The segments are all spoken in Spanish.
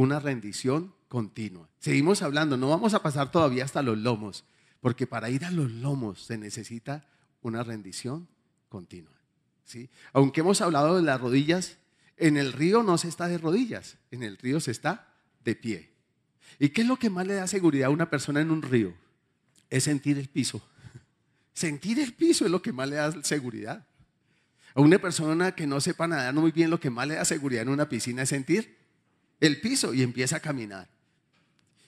una rendición continua. Seguimos hablando, no vamos a pasar todavía hasta los lomos, porque para ir a los lomos se necesita una rendición continua. ¿sí? Aunque hemos hablado de las rodillas, en el río no se está de rodillas, en el río se está de pie. ¿Y qué es lo que más le da seguridad a una persona en un río? Es sentir el piso. Sentir el piso es lo que más le da seguridad. A una persona que no sepa nadar muy bien, lo que más le da seguridad en una piscina es sentir el piso y empieza a caminar.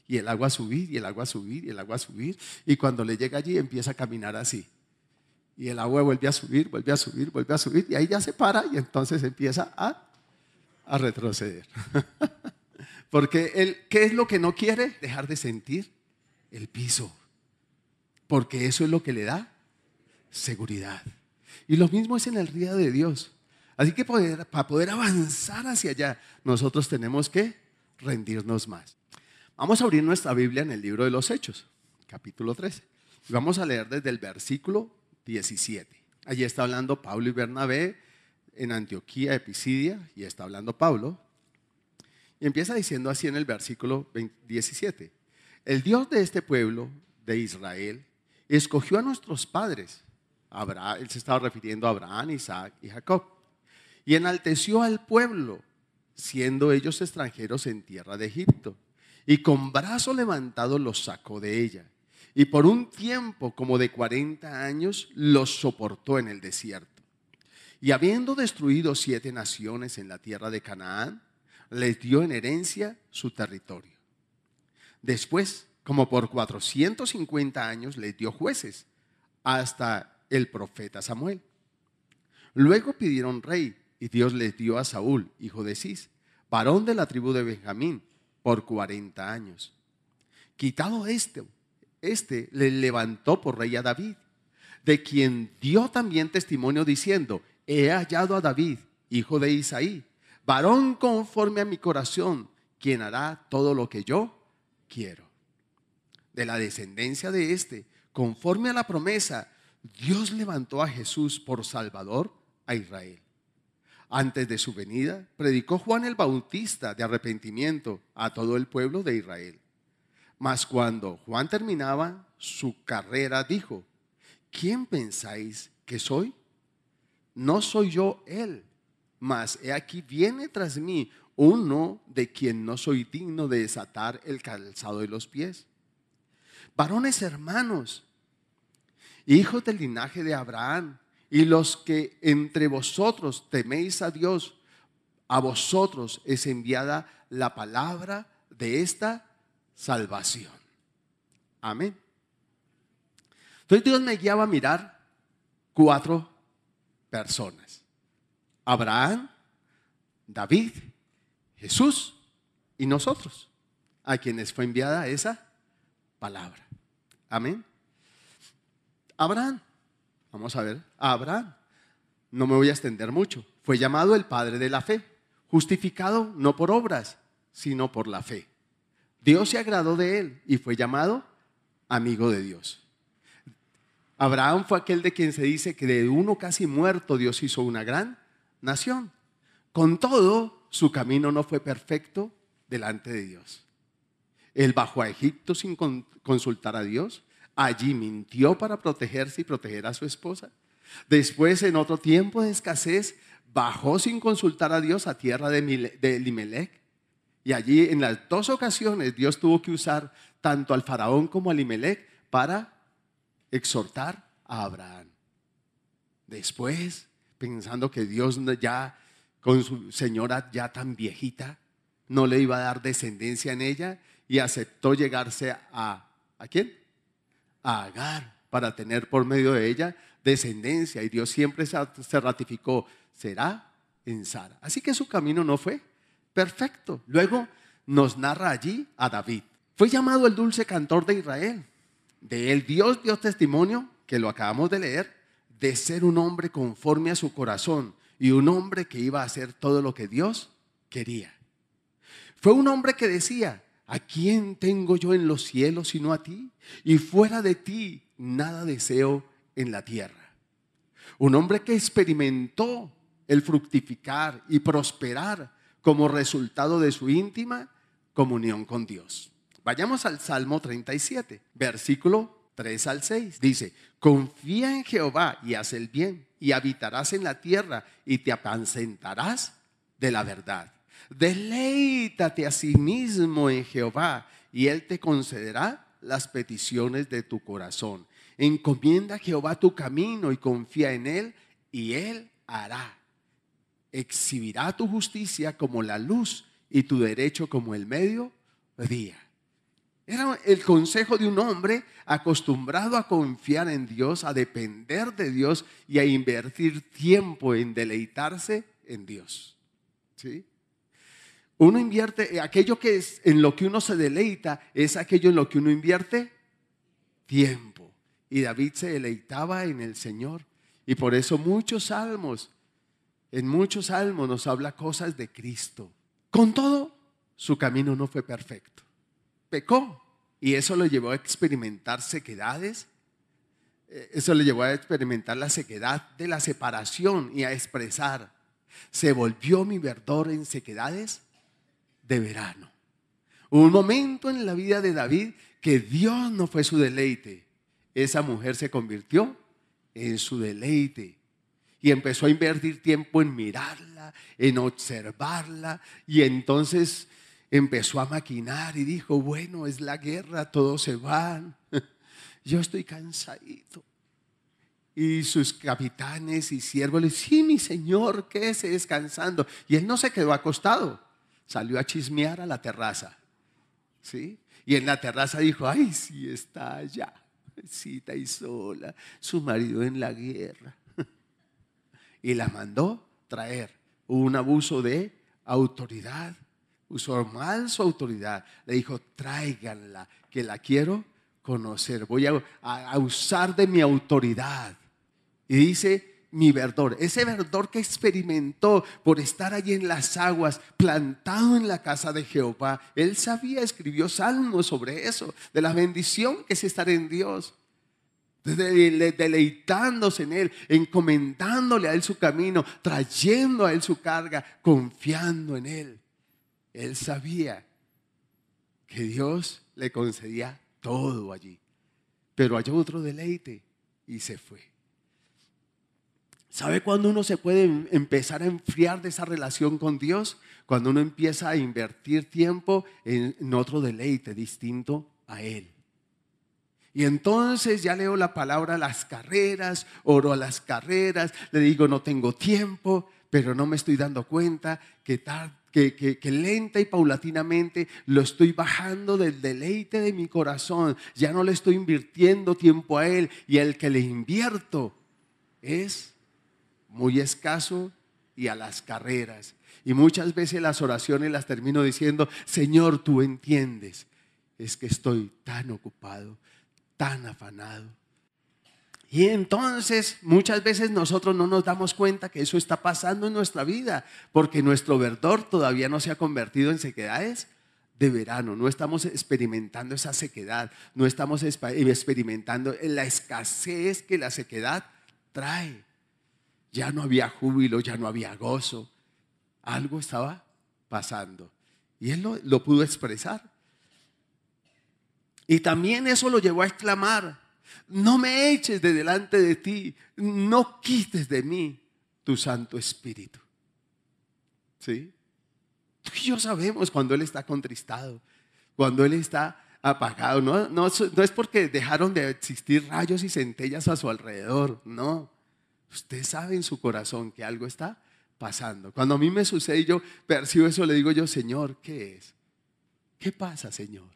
Y el agua a subir, y el agua a subir, y el agua a subir. Y cuando le llega allí empieza a caminar así. Y el agua vuelve a subir, vuelve a subir, vuelve a subir. Y ahí ya se para y entonces empieza a, a retroceder. Porque él, ¿qué es lo que no quiere? Dejar de sentir el piso. Porque eso es lo que le da seguridad. Y lo mismo es en el río de Dios. Así que para poder avanzar hacia allá, nosotros tenemos que rendirnos más. Vamos a abrir nuestra Biblia en el libro de los Hechos, capítulo 13. Y vamos a leer desde el versículo 17. Allí está hablando Pablo y Bernabé en Antioquía, Episidia, y está hablando Pablo. Y empieza diciendo así en el versículo 17. El Dios de este pueblo, de Israel, escogió a nuestros padres. Él se estaba refiriendo a Abraham, Isaac y Jacob. Y enalteció al pueblo, siendo ellos extranjeros en tierra de Egipto. Y con brazo levantado los sacó de ella. Y por un tiempo como de 40 años los soportó en el desierto. Y habiendo destruido siete naciones en la tierra de Canaán, les dio en herencia su territorio. Después, como por 450 años, les dio jueces hasta el profeta Samuel. Luego pidieron rey y Dios les dio a Saúl, hijo de Cis, varón de la tribu de Benjamín, por 40 años. Quitado este, este le levantó por rey a David, de quien dio también testimonio diciendo, he hallado a David, hijo de Isaí, varón conforme a mi corazón, quien hará todo lo que yo quiero de la descendencia de éste, conforme a la promesa, Dios levantó a Jesús por Salvador a Israel. Antes de su venida, predicó Juan el Bautista de arrepentimiento a todo el pueblo de Israel. Mas cuando Juan terminaba su carrera, dijo, ¿quién pensáis que soy? No soy yo él, mas he aquí viene tras mí uno de quien no soy digno de desatar el calzado de los pies varones hermanos, hijos del linaje de Abraham, y los que entre vosotros teméis a Dios, a vosotros es enviada la palabra de esta salvación. Amén. Entonces Dios me guiaba a mirar cuatro personas. Abraham, David, Jesús y nosotros, a quienes fue enviada esa palabra. Amén. Abraham, vamos a ver, Abraham, no me voy a extender mucho, fue llamado el padre de la fe, justificado no por obras, sino por la fe. Dios se agradó de él y fue llamado amigo de Dios. Abraham fue aquel de quien se dice que de uno casi muerto Dios hizo una gran nación. Con todo, su camino no fue perfecto delante de Dios. Él bajó a Egipto sin consultar a Dios. Allí mintió para protegerse y proteger a su esposa. Después, en otro tiempo de escasez, bajó sin consultar a Dios a tierra de, Elimelech. Y allí, en las dos ocasiones, Dios tuvo que usar tanto al faraón como a Elimelech para exhortar a Abraham. Después, pensando que Dios ya, con su señora ya tan viejita, no le iba a dar descendencia en ella, y aceptó llegarse a, ¿a quién? A Agar, para tener por medio de ella descendencia. Y Dios siempre se ratificó, será en Sara. Así que su camino no fue perfecto. Luego nos narra allí a David. Fue llamado el dulce cantor de Israel. De él Dios dio testimonio, que lo acabamos de leer, de ser un hombre conforme a su corazón y un hombre que iba a hacer todo lo que Dios quería. Fue un hombre que decía, ¿A quién tengo yo en los cielos sino a ti? Y fuera de ti nada deseo en la tierra. Un hombre que experimentó el fructificar y prosperar como resultado de su íntima comunión con Dios. Vayamos al Salmo 37, versículo 3 al 6. Dice, confía en Jehová y haz el bien, y habitarás en la tierra y te apacentarás de la verdad. Deleítate a sí mismo en Jehová y Él te concederá las peticiones de tu corazón. Encomienda a Jehová tu camino y confía en Él y Él hará. Exhibirá tu justicia como la luz y tu derecho como el medio día. Era el consejo de un hombre acostumbrado a confiar en Dios, a depender de Dios y a invertir tiempo en deleitarse en Dios. ¿Sí? Uno invierte, aquello que es en lo que uno se deleita, es aquello en lo que uno invierte tiempo. Y David se deleitaba en el Señor. Y por eso muchos salmos, en muchos salmos nos habla cosas de Cristo. Con todo, su camino no fue perfecto. Pecó. Y eso lo llevó a experimentar sequedades. Eh, eso le llevó a experimentar la sequedad de la separación y a expresar. Se volvió mi verdor en sequedades de verano. un momento en la vida de David que Dios no fue su deleite. Esa mujer se convirtió en su deleite y empezó a invertir tiempo en mirarla, en observarla y entonces empezó a maquinar y dijo, bueno, es la guerra, todos se van, yo estoy cansadito. Y sus capitanes y siervos le sí, mi señor, quédese descansando. Y él no se quedó acostado, salió a chismear a la terraza. ¿Sí? Y en la terraza dijo, ay, sí está allá, cita y sola, su marido en la guerra. Y la mandó traer un abuso de autoridad. Usó mal su autoridad. Le dijo, tráiganla, que la quiero conocer. Voy a, a usar de mi autoridad. Y dice, mi verdor, ese verdor que experimentó por estar allí en las aguas, plantado en la casa de Jehová. Él sabía, escribió salmos sobre eso, de la bendición que es estar en Dios. Deleitándose en Él, encomendándole a Él su camino, trayendo a Él su carga, confiando en Él. Él sabía que Dios le concedía todo allí. Pero hay otro deleite y se fue. ¿Sabe cuándo uno se puede em, empezar a enfriar de esa relación con Dios? Cuando uno empieza a invertir tiempo en, otro deleite distinto a Él. Y entonces ya leo la palabra las carreras, oro a las carreras, le digo no tengo tiempo, pero no me estoy dando cuenta que, que, que, lenta y paulatinamente lo estoy bajando del deleite de mi corazón. Ya no le estoy invirtiendo tiempo a Él y el que le invierto es muy escaso y a las carreras. Y muchas veces las oraciones las termino diciendo, Señor, tú entiendes, es que estoy tan ocupado, tan afanado. Y entonces muchas veces nosotros no nos damos cuenta que eso está pasando en nuestra vida, porque nuestro verdor todavía no se ha convertido en sequedades de verano, no estamos experimentando esa sequedad, no estamos experimentando la escasez que la sequedad trae ya no había júbilo, ya no había gozo. Algo estaba pasando. Y él lo, pudo expresar. Y también eso lo llevó a exclamar, no me eches de delante de ti, no quites de mí tu Santo Espíritu. ¿Sí? Tú y yo sabemos cuando Él está contristado, cuando Él está apagado. No, no, no es porque dejaron de existir rayos y centellas a su alrededor, no. Usted sabe en su corazón que algo está pasando. Cuando a mí me sucede y yo percibo eso, le digo yo, Señor, ¿qué es? ¿Qué pasa, Señor?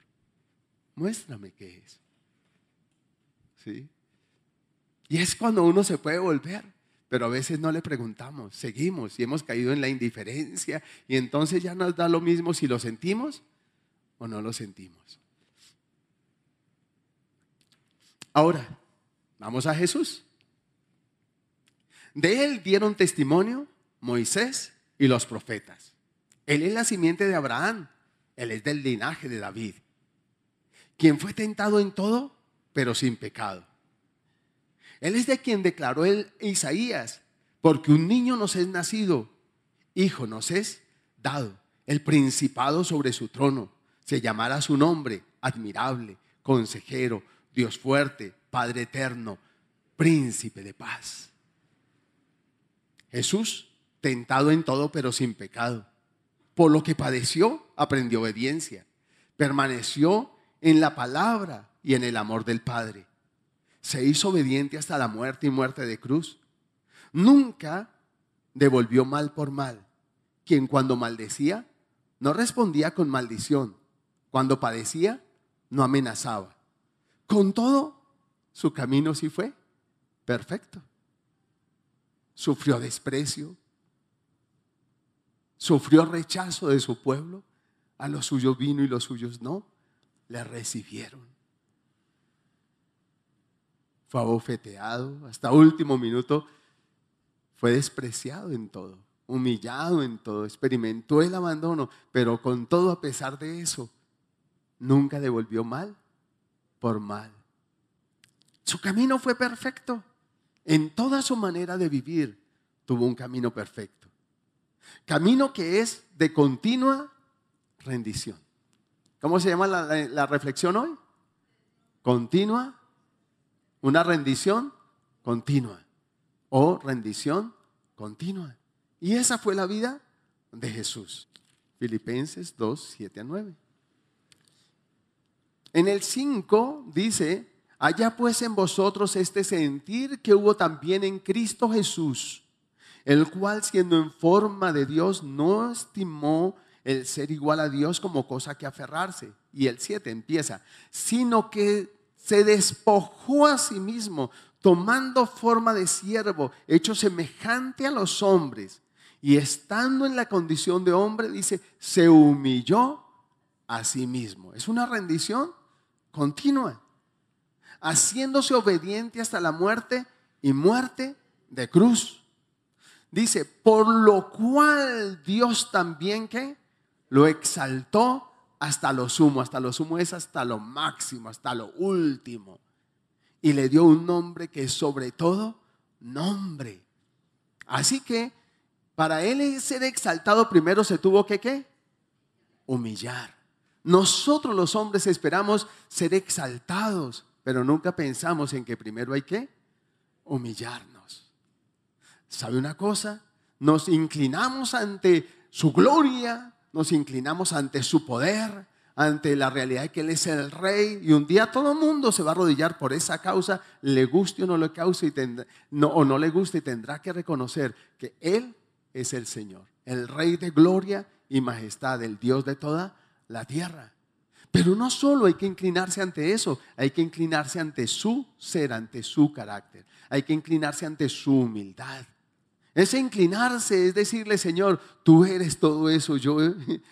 Muéstrame qué es. ¿Sí? Y es cuando uno se puede volver, pero a veces no le preguntamos, seguimos y hemos caído en la indiferencia y entonces ya nos da lo mismo si lo sentimos o no lo sentimos. Ahora, vamos a Jesús. De él dieron testimonio Moisés y los profetas. Él es la simiente de Abraham, él es del linaje de David, quien fue tentado en todo, pero sin pecado. Él es de quien declaró el Isaías, porque un niño nos es nacido, hijo nos es dado, el principado sobre su trono. se llamara su nombre admirable, consejero, Dios fuerte, Padre eterno, príncipe de paz. Jesús, tentado en todo, pero sin pecado. Por lo que padeció, aprendió obediencia. Permaneció en la palabra y en el amor del Padre. Se hizo obediente hasta la muerte y muerte de cruz. Nunca devolvió mal por mal. Quien cuando maldecía, no respondía con maldición. Cuando padecía, no amenazaba. Con todo, su camino sí fue perfecto. Sufrió desprecio, sufrió rechazo de su pueblo, a los suyos vino y los suyos no, le recibieron. Fue abofeteado, hasta último minuto fue despreciado en todo, humillado en todo, experimentó el abandono, pero con todo a pesar de eso, nunca devolvió mal por mal. Su camino fue perfecto. En toda su manera de vivir tuvo un camino perfecto. Camino que es de continua rendición. ¿Cómo se llama la, reflexión hoy? Continua, una rendición continua o rendición continua. Y esa fue la vida de Jesús. Filipenses 2, 7 a 9. En el 5 dice, Allá pues en vosotros este sentir que hubo también en Cristo Jesús, el cual siendo en forma de Dios no estimó el ser igual a Dios como cosa que aferrarse. Y el 7 empieza, sino que se despojó a sí mismo, tomando forma de siervo, hecho semejante a los hombres. Y estando en la condición de hombre, dice, se humilló a sí mismo. Es una rendición continua haciéndose obediente hasta la muerte y muerte de cruz. Dice, por lo cual Dios también que lo exaltó hasta lo sumo, hasta lo sumo es hasta lo máximo, hasta lo último. Y le dio un nombre que es sobre todo nombre. Así que para él ser exaltado primero se tuvo que qué? Humillar. Nosotros los hombres esperamos ser exaltados pero nunca pensamos en que primero hay que humillarnos. ¿Sabe una cosa? Nos inclinamos ante su gloria, nos inclinamos ante su poder, ante la realidad de que Él es el rey y un día todo el mundo se va a arrodillar por esa causa, le guste o no le cause o no le guste y tendrá que reconocer que Él es el Señor, el rey de gloria y majestad, el Dios de toda la tierra. Pero no solo hay que inclinarse ante eso, hay que inclinarse ante su ser, ante su carácter. Hay que inclinarse ante su humildad. Ese inclinarse es decirle, Señor, tú eres todo eso, yo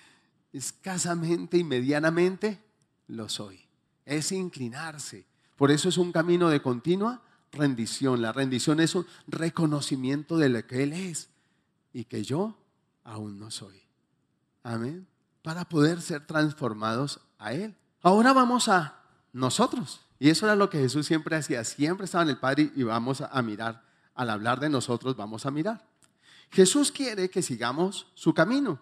escasamente y medianamente lo soy. Es inclinarse. Por eso es un camino de continua rendición. La rendición es un reconocimiento de lo que Él es y que yo aún no soy. Amén. Para poder ser transformados a Él. Ahora vamos a nosotros. Y eso era lo que Jesús siempre hacía. Siempre estaba en el Padre y vamos a mirar. Al hablar de nosotros, vamos a mirar. Jesús quiere que sigamos su camino.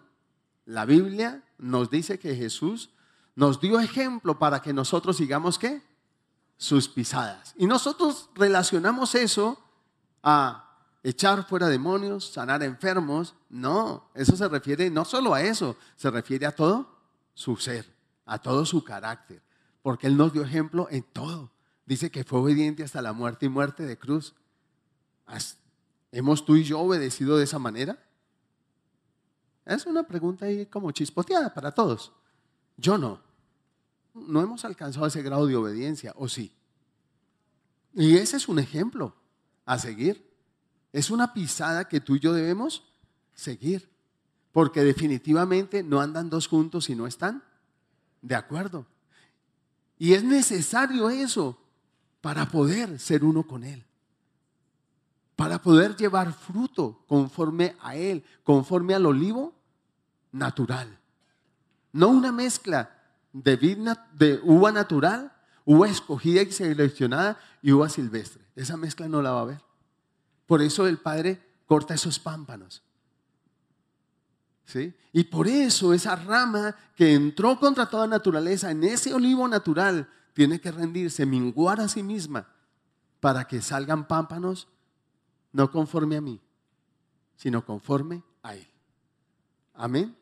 La Biblia nos dice que Jesús nos dio ejemplo para que nosotros sigamos qué? Sus pisadas. Y nosotros relacionamos eso a echar fuera demonios, sanar enfermos. No, eso se refiere no solo a eso, se refiere a todo su ser a todo su carácter, porque Él nos dio ejemplo en todo. Dice que fue obediente hasta la muerte y muerte de cruz. ¿Hemos tú y yo obedecido de esa manera? Es una pregunta ahí como chispoteada para todos. Yo no. No hemos alcanzado ese grado de obediencia, ¿o sí? Y ese es un ejemplo a seguir. Es una pisada que tú y yo debemos seguir. Porque definitivamente no andan dos juntos si no están de acuerdo. Y es necesario eso para poder ser uno con Él. Para poder llevar fruto conforme a Él, conforme al olivo natural. No una mezcla de, de uva natural, uva escogida y seleccionada y uva silvestre. Esa mezcla no la va a haber. Por eso el Padre corta esos pámpanos. ¿Sí? Y por eso esa rama que entró contra toda naturaleza en ese olivo natural tiene que rendirse, minguar a sí misma para que salgan pámpanos no conforme a mí, sino conforme a Él. Amén.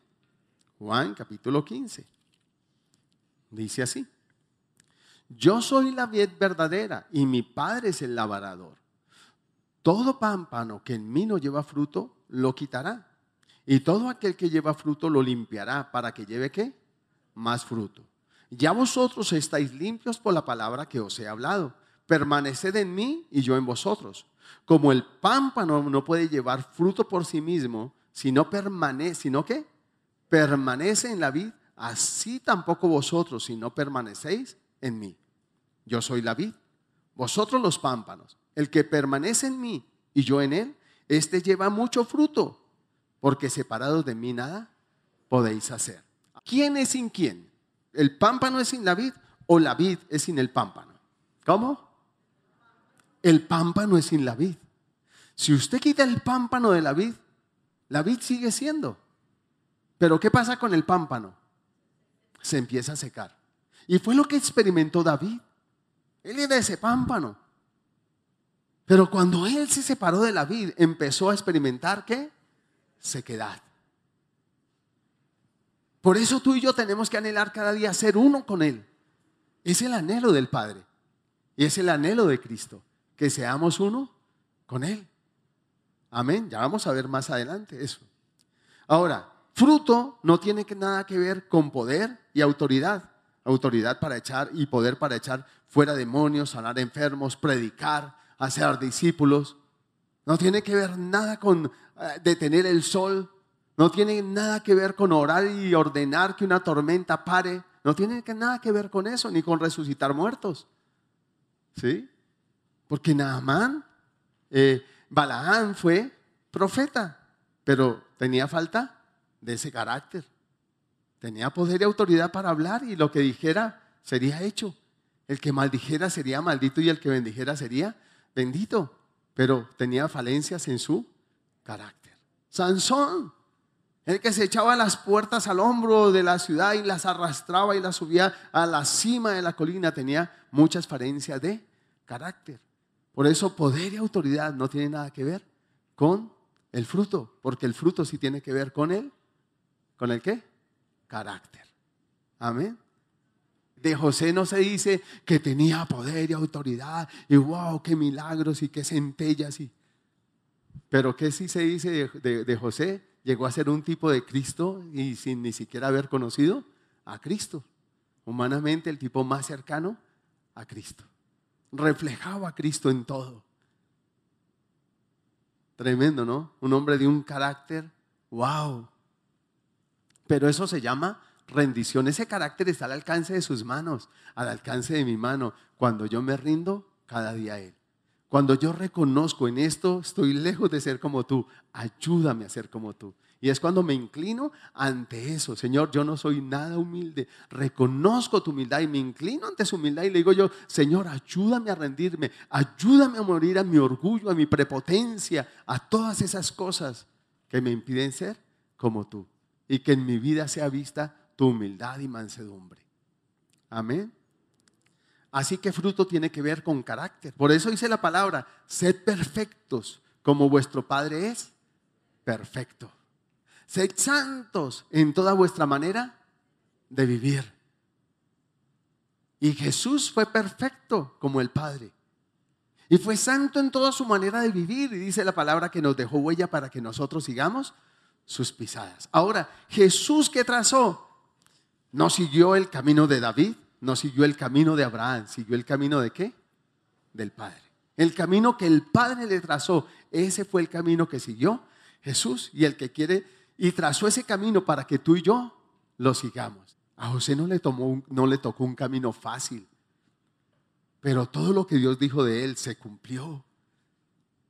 Juan capítulo 15. Dice así. Yo soy la vid verdadera y mi Padre es el labrador. Todo pámpano que en mí no lleva fruto, lo quitará. Y todo aquel que lleva fruto lo limpiará para que lleve qué? Más fruto. Ya vosotros estáis limpios por la palabra que os he hablado. Permaneced en mí y yo en vosotros. Como el pámpano no puede llevar fruto por sí mismo, si no permanece, sino que permanece en la vid, así tampoco vosotros, si no permanecéis en mí. Yo soy la vid, vosotros los pámpanos. El que permanece en mí y yo en él, este lleva mucho fruto, porque separados de mí nada podéis hacer. ¿Quién es sin quién? ¿El pámpano es sin la vid o la vid es sin el pámpano? ¿Cómo? El pámpano es sin la vid. Si usted quita el pámpano de la vid, la vid sigue siendo. Pero ¿qué pasa con el pámpano? Se empieza a secar. Y fue lo que experimentó David. Él era ese pámpano. Pero cuando él se separó de la vid, empezó a experimentar qué? Sequedad. Por eso tú y yo tenemos que anhelar cada día ser uno con Él. Es el anhelo del Padre. Y es el anhelo de Cristo. Que seamos uno con Él. Amén. Ya vamos a ver más adelante eso. Ahora, fruto no tiene nada que ver con poder y autoridad. Autoridad para echar y poder para echar fuera demonios, sanar enfermos, predicar, hacer discípulos. No tiene que ver nada con detener el sol. No tiene nada que ver con orar y ordenar que una tormenta pare. No tiene nada que ver con eso, ni con resucitar muertos. ¿Sí? Porque Naamán, eh, Balaán fue profeta, pero tenía falta de ese carácter. Tenía poder y autoridad para hablar y lo que dijera sería hecho. El que maldijera sería maldito y el que bendijera sería bendito. Pero tenía falencias en su carácter. Sansón, el que se echaba las puertas al hombro de la ciudad y las arrastraba y las subía a la cima de la colina, tenía muchas falencias de carácter. Por eso poder y autoridad no tienen nada que ver con el fruto, porque el fruto sí tiene que ver con él. ¿Con el qué? Carácter. Amén. De José no se dice que tenía poder y autoridad y wow, qué milagros y qué centellas. Y... Pero ¿qué sí se dice de, de José? Llegó a ser un tipo de Cristo y sin ni siquiera haber conocido a Cristo. Humanamente el tipo más cercano a Cristo. Reflejaba a Cristo en todo. Tremendo, ¿no? Un hombre de un carácter, wow. Pero eso se llama rendición. Ese carácter está al alcance de sus manos, al alcance de mi mano. Cuando yo me rindo, cada día a Él. Cuando yo reconozco en esto, estoy lejos de ser como tú, ayúdame a ser como tú. Y es cuando me inclino ante eso. Señor, yo no soy nada humilde. Reconozco tu humildad y me inclino ante su humildad y le digo yo, Señor, ayúdame a rendirme. Ayúdame a morir a mi orgullo, a mi prepotencia, a todas esas cosas que me impiden ser como tú. Y que en mi vida sea vista tu humildad y mansedumbre. Amén. Así que fruto tiene que ver con carácter. Por eso dice la palabra, sed perfectos como vuestro Padre es perfecto. Sed santos en toda vuestra manera de vivir. Y Jesús fue perfecto como el Padre. Y fue santo en toda su manera de vivir. Y dice la palabra que nos dejó huella para que nosotros sigamos sus pisadas. Ahora, Jesús que trazó, no siguió el camino de David, no siguió el camino de Abraham, siguió el camino de qué? Del Padre. El camino que el Padre le trazó, ese fue el camino que siguió Jesús. Y el que quiere y trazó ese camino para que tú y yo lo sigamos. A José no le, tomó no le tocó un camino fácil, pero todo lo que Dios dijo de él se cumplió.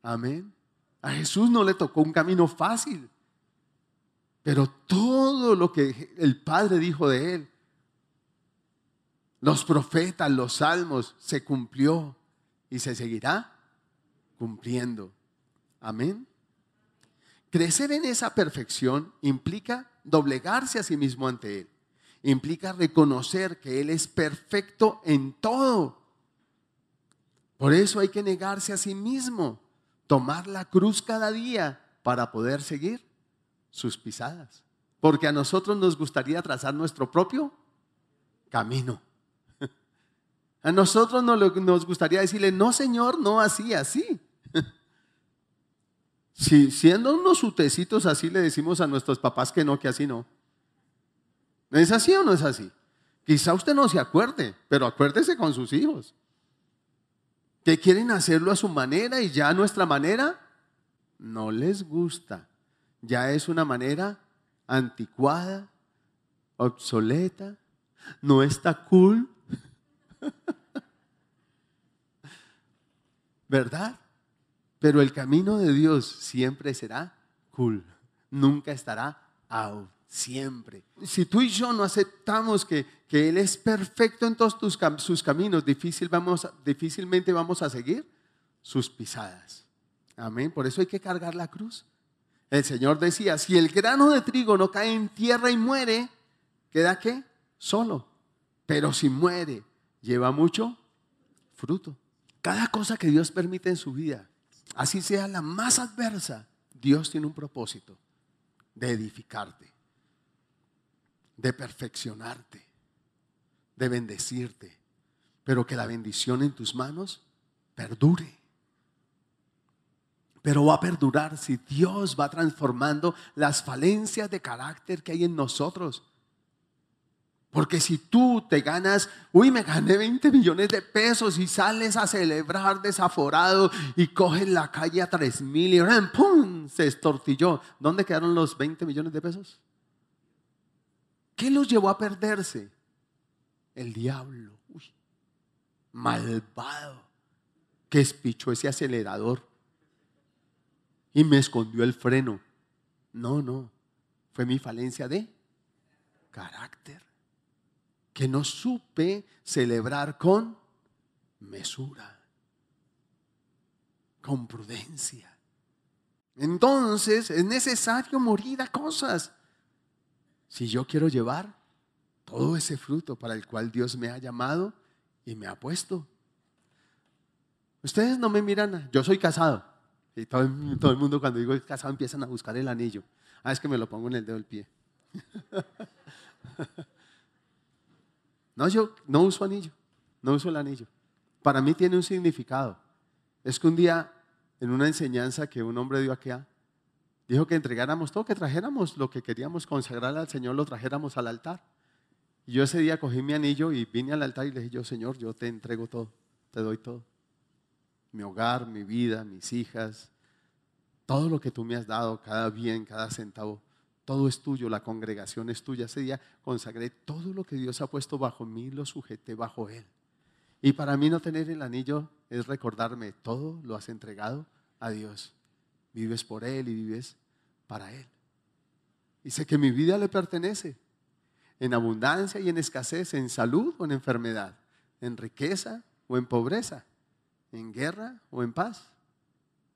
Amén. A Jesús no le tocó un camino fácil, pero todo lo que el Padre dijo de él, los profetas, los salmos, se cumplió y se seguirá cumpliendo. Amén. Crecer en esa perfección implica doblegarse a sí mismo ante Él. Implica reconocer que Él es perfecto en todo. Por eso hay que negarse a sí mismo, tomar la cruz cada día para poder seguir sus pisadas. Porque a nosotros nos gustaría trazar nuestro propio camino. A nosotros nos gustaría decirle, no Señor, no así, así. Si siendo unos utecitos así le decimos a nuestros papás que no, que así no. ¿Es así o no es así? Quizá usted no se acuerde, pero acuérdese con sus hijos. Que quieren hacerlo a su manera y ya a nuestra manera no les gusta. Ya es una manera anticuada, obsoleta, no está cool. ¿Verdad? Pero el camino de Dios siempre será cool, nunca estará out, siempre. Si tú y yo no aceptamos que, que Él es perfecto en todos sus caminos, difícil vamos, difícilmente vamos a seguir sus pisadas. Amén. Por eso hay que cargar la cruz. El Señor decía, si el grano de trigo no cae en tierra y muere, ¿queda qué? Solo. Pero si muere, lleva mucho fruto. Cada cosa que Dios permite en su vida así sea la más adversa, Dios tiene un propósito de edificarte, de perfeccionarte, de bendecirte, pero que la bendición en tus manos perdure. Pero va a perdurar si Dios va transformando las falencias de carácter que hay en nosotros porque si tú te ganas, uy, me gané 20 millones de pesos y sales a celebrar desaforado y coges la calle a 3 mil y ¡pum! se estortilló. ¿Dónde quedaron los 20 millones de pesos? ¿Qué los llevó a perderse? El diablo, uy, malvado, que espichó ese acelerador y me escondió el freno. No, no, fue mi falencia de carácter que no supe celebrar con mesura, con prudencia. Entonces es necesario morir a cosas. Si yo quiero llevar todo ese fruto para el cual Dios me ha llamado y me ha puesto. Ustedes no me miran, yo soy casado. Y todo, todo el mundo cuando digo casado empiezan a buscar el anillo. Ah, es que me lo pongo en el dedo del pie. No, yo no uso anillo, no uso el anillo. Para mí tiene un significado. Es que un día, en una enseñanza que un hombre dio aquí, dijo que entregáramos todo, que trajéramos lo que queríamos consagrar al Señor, lo trajéramos al altar. Y yo ese día cogí mi anillo y vine al altar y le dije, yo Señor, yo te entrego todo, te doy todo. Mi hogar, mi vida, mis hijas, todo lo que tú me has dado, cada bien, cada centavo, todo es tuyo, la congregación es tuya. Ese día consagré todo lo que Dios ha puesto bajo mí, lo sujeté bajo Él. Y para mí no tener el anillo es recordarme, todo lo has entregado a Dios. Vives por Él y vives para Él. Y sé que mi vida le pertenece, en abundancia y en escasez, en salud o en enfermedad, en riqueza o en pobreza, en guerra o en paz.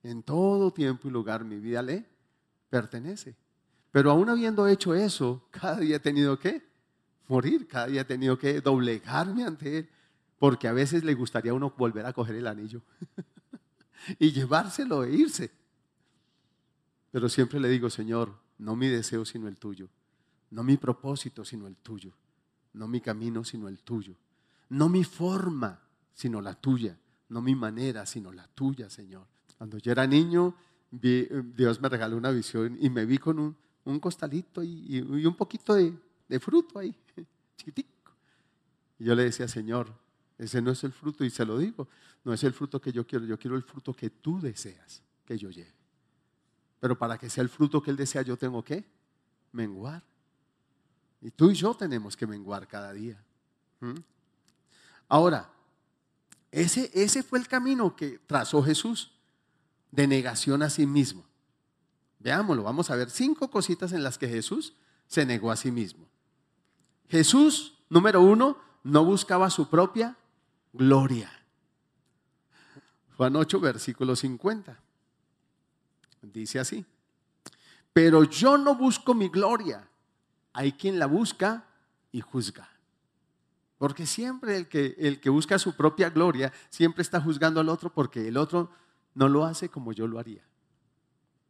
En todo tiempo y lugar mi vida le pertenece. Pero aún habiendo hecho eso, cada día he tenido que morir, cada día he tenido que doblegarme ante Él, porque a veces le gustaría a uno volver a coger el anillo y llevárselo e irse. Pero siempre le digo, Señor, no mi deseo sino el tuyo, no mi propósito sino el tuyo, no mi camino sino el tuyo, no mi forma sino la tuya, no mi manera sino la tuya, Señor. Cuando yo era niño, Dios me regaló una visión y me vi con un, un costalito y, un poquito de, fruto ahí, chiquitico. Y yo le decía, Señor, ese no es el fruto, y se lo digo, no es el fruto que yo quiero, yo quiero el fruto que tú deseas que yo lleve. Pero para que sea el fruto que Él desea, yo tengo que menguar. Y tú y yo tenemos que menguar cada día. Ahora, ese, ese fue el camino que trazó Jesús de negación a sí mismo. Veámoslo, vamos a ver cinco cositas en las que Jesús se negó a sí mismo. Jesús, número uno, no buscaba su propia gloria. Juan 8, versículo 50. Dice así. Pero yo no busco mi gloria. Hay quien la busca y juzga. Porque siempre el que, el que busca su propia gloria, siempre está juzgando al otro porque el otro no lo hace como yo lo haría.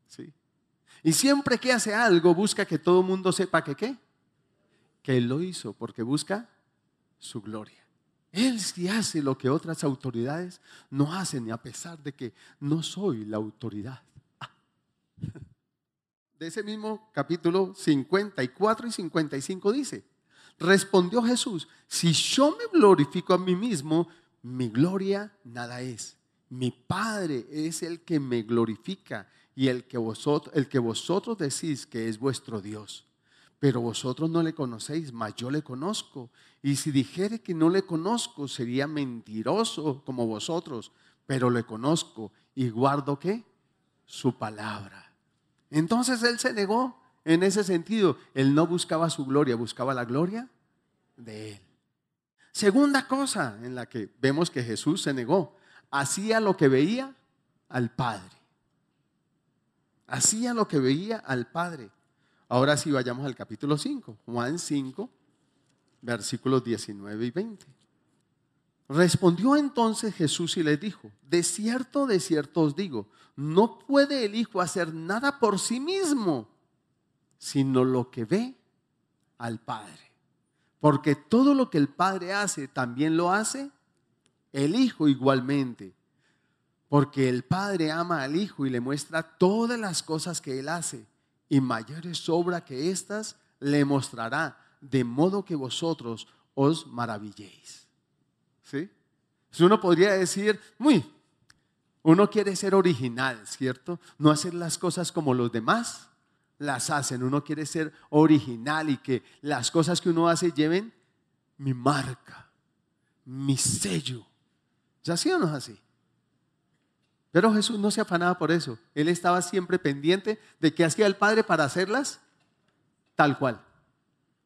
¿Sí? Y siempre que hace algo, busca que todo el mundo sepa que qué. Que él lo hizo, porque busca su gloria. Él sí hace lo que otras autoridades no hacen, y a pesar de que no soy la autoridad. De ese mismo capítulo 54 y 55 dice, respondió Jesús, si yo me glorifico a mí mismo, mi gloria nada es. Mi Padre es el que me glorifica y el que vosotros, el que vosotros decís que es vuestro Dios. Pero vosotros no le conocéis, mas yo le conozco. Y si dijere que no le conozco, sería mentiroso como vosotros, pero le conozco y guardo qué? Su palabra. Entonces él se negó en ese sentido. Él no buscaba su gloria, buscaba la gloria de él. Segunda cosa en la que vemos que Jesús se negó, hacía lo que veía al Padre. Hacía lo que veía al Padre. Ahora sí vayamos al capítulo 5, Juan 5, versículos 19 y 20. Respondió entonces Jesús y le dijo, de cierto, de cierto os digo, no puede el Hijo hacer nada por sí mismo, sino lo que ve al Padre. Porque todo lo que el Padre hace, también lo hace el Hijo igualmente. Porque el Padre ama al Hijo y le muestra todas las cosas que Él hace y mayores sobra que éstas le mostrará, de modo que vosotros os maravilléis. ¿Sí? Si uno podría decir, muy, uno quiere ser original, ¿cierto? No hacer las cosas como los demás las hacen. Uno quiere ser original y que las cosas que uno hace lleven mi marca, mi sello. ¿Ya así o no es así? Pero Jesús no se afanaba por eso. Él estaba siempre pendiente de qué hacía el Padre para hacerlas tal cual.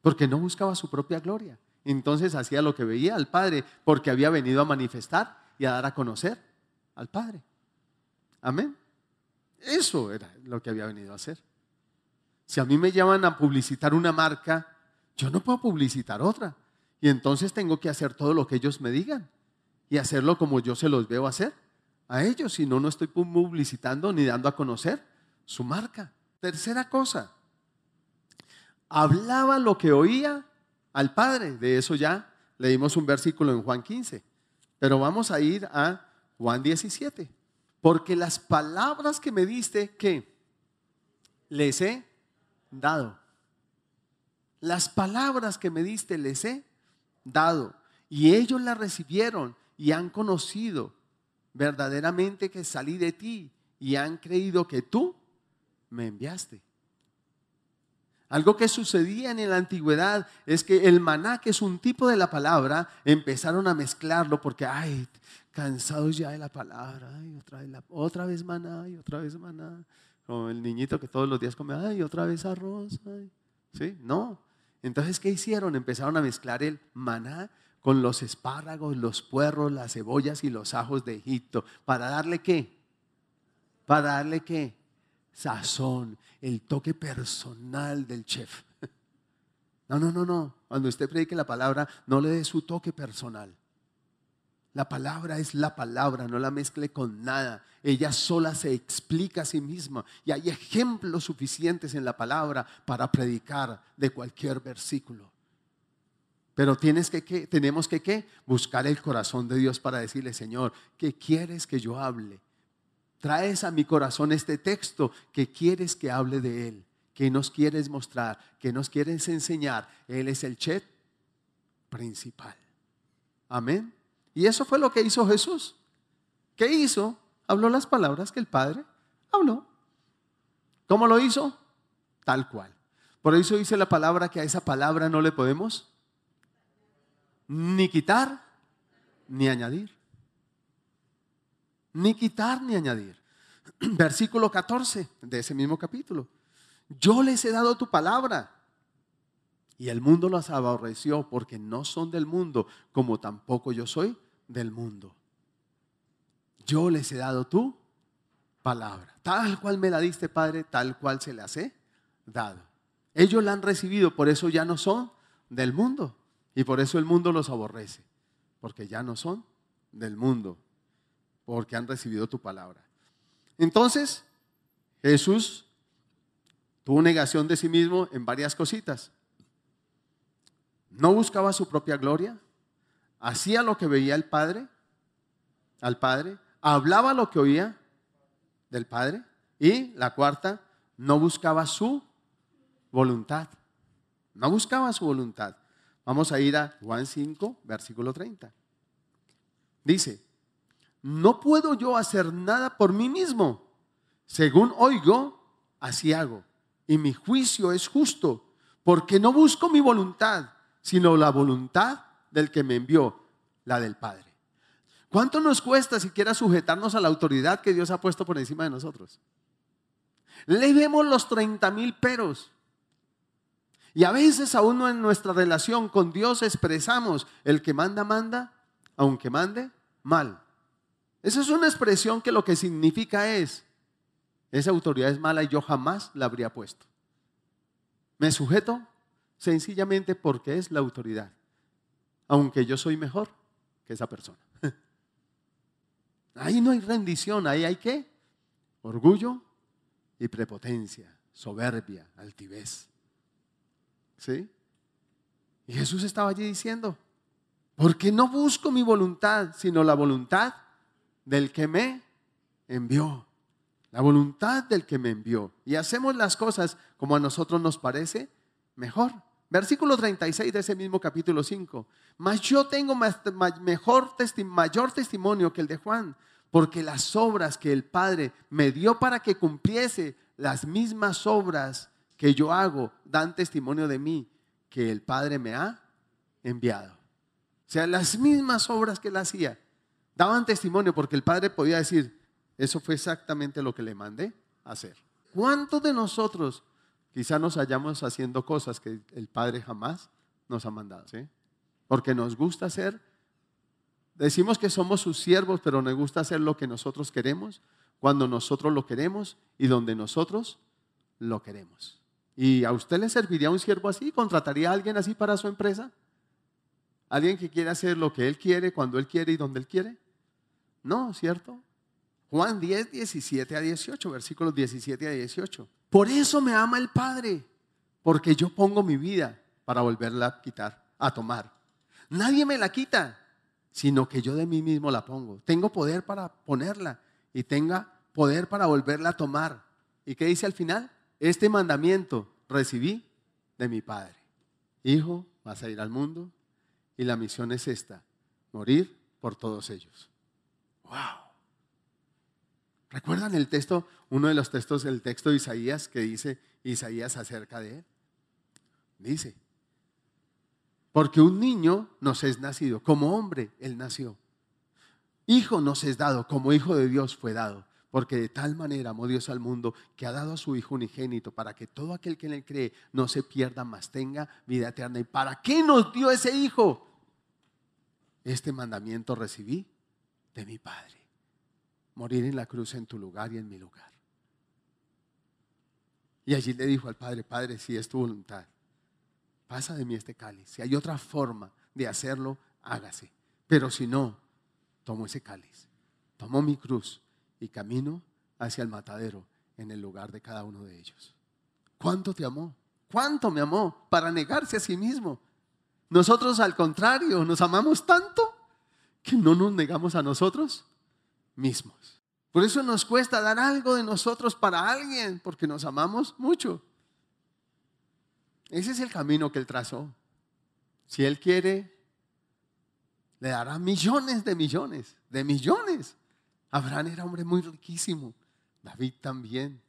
Porque no buscaba su propia gloria. Entonces hacía lo que veía al Padre porque había venido a manifestar y a dar a conocer al Padre. Amén. Eso era lo que había venido a hacer. Si a mí me llaman a publicitar una marca, yo no puedo publicitar otra. Y entonces tengo que hacer todo lo que ellos me digan y hacerlo como yo se los veo hacer a ellos, si no, no estoy publicitando ni dando a conocer su marca. Tercera cosa, hablaba lo que oía al Padre. De eso ya leímos un versículo en Juan 15. Pero vamos a ir a Juan 17. Porque las palabras que me diste, ¿qué? Les he dado. Las palabras que me diste, les he dado. Y ellos las recibieron y han conocido verdaderamente que salí de ti y han creído que tú me enviaste. Algo que sucedía en la antigüedad es que el maná, que es un tipo de la palabra, empezaron a mezclarlo porque, ay, cansados ya de la palabra, otra vez, otra vez maná, y otra vez maná. Como el niñito que todos los días come, ay, otra vez arroz. ¿Sí? No. Entonces, ¿qué hicieron? Empezaron a mezclar el maná con los espárragos, los puerros, las cebollas y los ajos de Egipto. ¿Para darle qué? Para darle qué? Sazón, el toque personal del chef. No, no, no, no. Cuando usted predique la palabra, no le dé su toque personal. La palabra es la palabra, no la mezcle con nada. Ella sola se explica a sí misma y hay ejemplos suficientes en la palabra para predicar de cualquier versículo. Pero tienes que, tenemos que buscar el corazón de Dios para decirle, Señor, ¿qué quieres que yo hable? Traes a mi corazón este texto que quieres que hable de Él, que nos quieres mostrar, que nos quieres enseñar. Él es el chet principal. Amén. Y eso fue lo que hizo Jesús. ¿Qué hizo? Habló las palabras que el Padre habló. ¿Cómo lo hizo? Tal cual. Por eso dice la palabra que a esa palabra no le podemos ni quitar ni añadir. Ni quitar ni añadir. Versículo 14 de ese mismo capítulo. Yo les he dado tu palabra y el mundo los aborreció porque no son del mundo, como tampoco yo soy del mundo. Yo les he dado tu palabra. Tal cual me la diste, Padre, tal cual se la sé dado. Ellos la han recibido, por eso ya no son del mundo. Y por eso el mundo los aborrece, porque ya no son del mundo, porque han recibido tu palabra. Entonces, Jesús tuvo negación de sí mismo en varias cositas. No buscaba su propia gloria, hacía lo que veía el Padre, al Padre, hablaba lo que oía del Padre y la cuarta, no buscaba su voluntad. No buscaba su voluntad. Vamos a ir a Juan 5, versículo 30. Dice, no puedo yo hacer nada por mí mismo. Según oigo, así hago. Y mi juicio es justo, porque no busco mi voluntad, sino la voluntad del que me envió, la del Padre. ¿Cuánto nos cuesta siquiera sujetarnos a la autoridad que Dios ha puesto por encima de nosotros? Le vemos los 30 mil peros. Y a veces aún en nuestra relación con Dios expresamos, el que manda, manda, aunque mande, mal. Esa es una expresión que lo que significa es, esa autoridad es mala y yo jamás la habría puesto. Me sujeto sencillamente porque es la autoridad, aunque yo soy mejor que esa persona. Ahí no hay rendición, ahí hay qué? Orgullo y prepotencia, soberbia, altivez. ¿Sí? Y Jesús estaba allí diciendo, porque no busco mi voluntad, sino la voluntad del que me envió. La voluntad del que me envió. Y hacemos las cosas como a nosotros nos parece mejor. Versículo 36 de ese mismo capítulo 5. Mas yo tengo mejor mayor testimonio que el de Juan, porque las obras que el Padre me dio para que cumpliese las mismas obras que yo hago dan testimonio de mí que el Padre me ha enviado. O sea, las mismas obras que él hacía daban testimonio porque el Padre podía decir, eso fue exactamente lo que le mandé hacer. ¿Cuántos de nosotros quizá nos hallamos haciendo cosas que el Padre jamás nos ha mandado? ¿sí? Porque nos gusta hacer, decimos que somos sus siervos, pero nos gusta hacer lo que nosotros queremos, cuando nosotros lo queremos y donde nosotros lo queremos. ¿Y a usted le serviría un siervo así? ¿Contrataría a alguien así para su empresa? ¿Alguien que quiere hacer lo que él quiere, cuando él quiere y donde él quiere? No, ¿cierto? Juan 10, 17 a 18, versículos 17 a 18. Por eso me ama el Padre, porque yo pongo mi vida para volverla a quitar, a tomar. Nadie me la quita, sino que yo de mí mismo la pongo. Tengo poder para ponerla y tenga poder para volverla a tomar. ¿Y qué dice al final? Este mandamiento recibí de mi Padre. Hijo, vas a ir al mundo y la misión es esta, morir por todos ellos. ¡Wow! ¿Recuerdan el texto, uno de los textos, el texto de Isaías que dice Isaías acerca de él? Dice, porque un niño nos es nacido, como hombre él nació. Hijo nos es dado, como hijo de Dios fue dado. Porque de tal manera amó Dios al mundo que ha dado a su Hijo unigénito para que todo aquel que en él cree no se pierda, mas tenga vida eterna. ¿Y para qué nos dio ese Hijo? Este mandamiento recibí de mi Padre. Morir en la cruz en tu lugar y en mi lugar. Y allí le dijo al Padre, Padre, si es tu voluntad, pasa de mí este cáliz. Si hay otra forma de hacerlo, hágase. Pero si no, tomo ese cáliz, tomo mi cruz y camino hacia el matadero en el lugar de cada uno de ellos. ¿Cuánto te amó? ¿Cuánto me amó para negarse a sí mismo? Nosotros al contrario, nos amamos tanto que no nos negamos a nosotros mismos. Por eso nos cuesta dar algo de nosotros para alguien, porque nos amamos mucho. Ese es el camino que Él trazó. Si Él quiere, le dará millones de millones, de millones Abraham era hombre muy riquísimo. David también.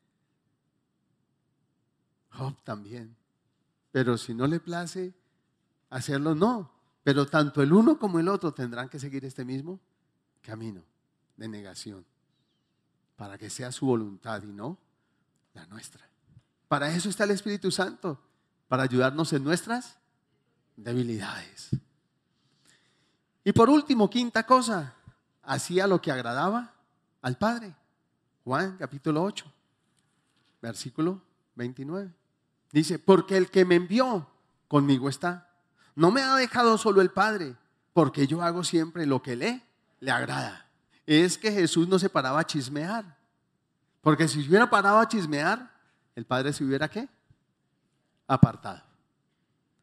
Job también. Pero si no le place hacerlo, no. Pero tanto el uno como el otro tendrán que seguir este mismo camino de negación. Para que sea su voluntad y no la nuestra. Para eso está el Espíritu Santo. Para ayudarnos en nuestras debilidades. Y por último, quinta cosa, hacía lo que agradaba al Padre. Juan capítulo 8, versículo 29. Dice, porque el que me envió conmigo está. No me ha dejado solo el Padre, porque yo hago siempre lo que le, le agrada. Es que Jesús no se paraba a chismear. Porque si hubiera parado a chismear, el Padre se hubiera qué? Apartado.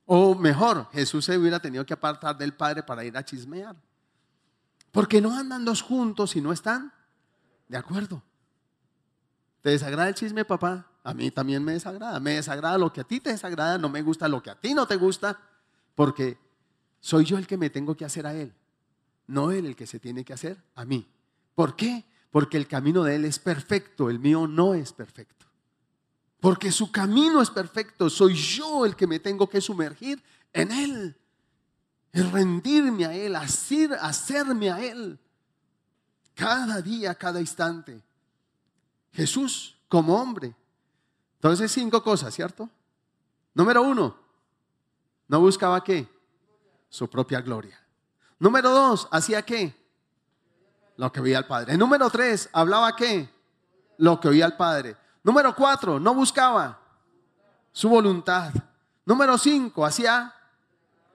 O mejor, Jesús se hubiera tenido que apartar del Padre para ir a chismear. Porque no andan dos juntos y no están de acuerdo. ¿Te desagrada el chisme, papá? A mí también me desagrada. Me desagrada lo que a ti te desagrada, no me gusta lo que a ti no te gusta, porque soy yo el que me tengo que hacer a él, no él el que se tiene que hacer a mí. ¿Por qué? Porque el camino de él es perfecto, el mío no es perfecto. Porque su camino es perfecto, soy yo el que me tengo que sumergir en él, el rendirme a él, hacer, hacerme a él, cada día, cada instante. Jesús como hombre. Entonces, cinco cosas, ¿cierto? Número uno, no buscaba qué? Su propia gloria. Número dos, hacía qué? Lo que oía al Padre. Número tres, hablaba qué? Lo que oía al Padre. Número cuatro, no buscaba su voluntad. Número cinco, hacía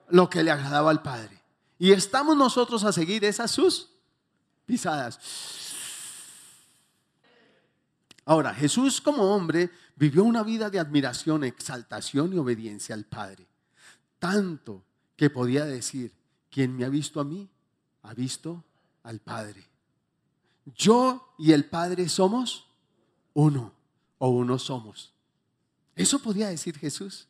lo que le agradaba al Padre. Y estamos nosotros a seguir esas sus pisadas. Ahora, Jesús como hombre vivió una vida de admiración, exaltación y obediencia al Padre. Tanto que podía decir, quien me ha visto a mí, ha visto al Padre. Yo y el Padre somos uno o uno somos. Eso podía decir Jesús.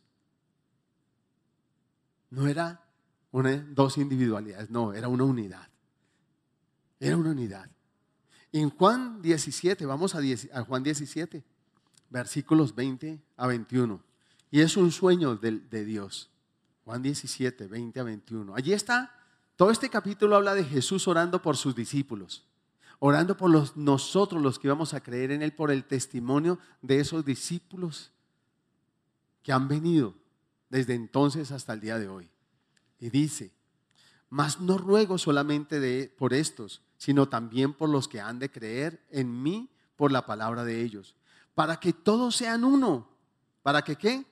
No era una, dos individualidades, no, era una unidad. Era una unidad. En Juan 17, vamos a, Juan 17, versículos 20 a 21. Y es un sueño de, Dios. Juan 17, 20 a 21. Allí está, todo este capítulo habla de Jesús orando por sus discípulos, orando por nosotros los que íbamos a creer en Él, por el testimonio de esos discípulos que han venido desde entonces hasta el día de hoy. Y dice, mas no ruego solamente de, por estos, sino también por los que han de creer en mí por la palabra de ellos, para que todos sean uno. ¿Para que qué?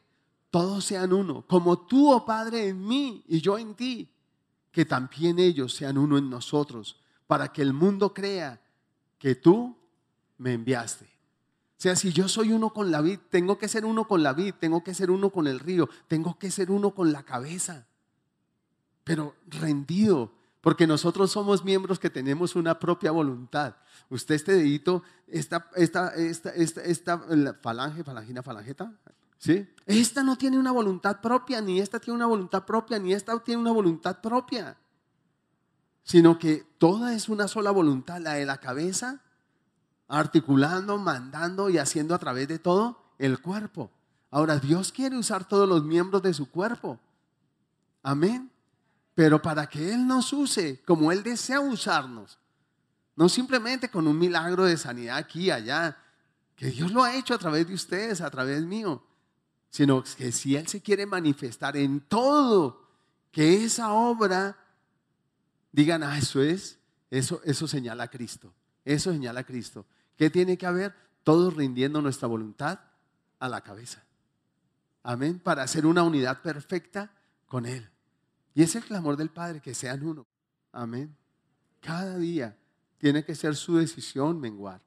Todos sean uno, como tú, oh Padre, en mí y yo en ti, que también ellos sean uno en nosotros, para que el mundo crea que tú me enviaste. Sea, si yo soy uno con la vid, tengo que ser uno con la vid, tengo que ser uno con el río, tengo que ser uno con la cabeza pero rendido, porque nosotros somos miembros que tenemos una propia voluntad. Usted este dedito, esta, esta, esta, esta, esta falange, falangina, falangeta, ¿sí? Esta no tiene una voluntad propia, ni esta tiene una voluntad propia, ni esta tiene una voluntad propia, sino que toda es una sola voluntad, la de la cabeza, articulando, mandando y haciendo a través de todo el cuerpo. Ahora, Dios quiere usar todos los miembros de su cuerpo. Amén. Pero para que Él nos use como Él desea usarnos, no simplemente con un milagro de sanidad aquí y allá, que Dios lo ha hecho a través de ustedes, a través mío, sino que si Él se quiere manifestar en todo, que esa obra, digan, ah, eso es, eso, eso señala a Cristo, eso señala a Cristo. ¿Qué tiene que haber? Todos rindiendo nuestra voluntad a la cabeza. Amén. Para hacer una unidad perfecta con Él. Y es el clamor del Padre, que sean uno. Amén. Cada día tiene que ser su decisión menguar.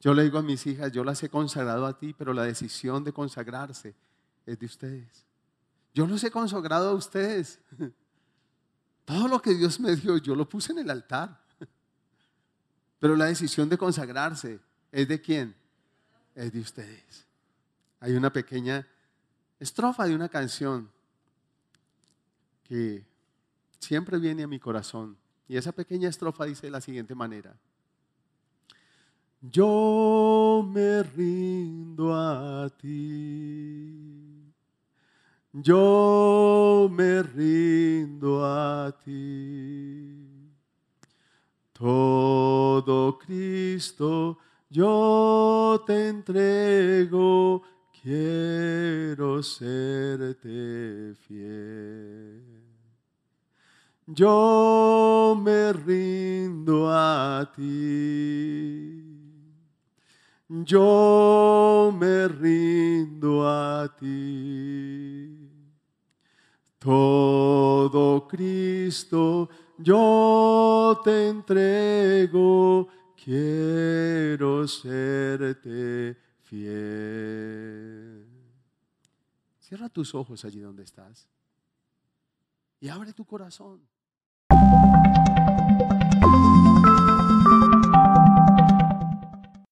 Yo le digo a mis hijas, yo las he consagrado a ti, pero la decisión de consagrarse es de ustedes. Yo los he consagrado a ustedes. Todo lo que Dios me dio, yo lo puse en el altar. Pero la decisión de consagrarse es de quién? Es de ustedes. Hay una pequeña estrofa de una canción que siempre viene a mi corazón. Y esa pequeña estrofa dice de la siguiente manera. Yo me rindo a ti. Yo me rindo a ti. Todo Cristo yo te entrego quiero serte fiel. Yo me rindo a ti. yo me rindo a ti. Todo Cristo yo te entrego, quiero serte fiel. Cierra tus ojos allí donde estás y abre tu corazón.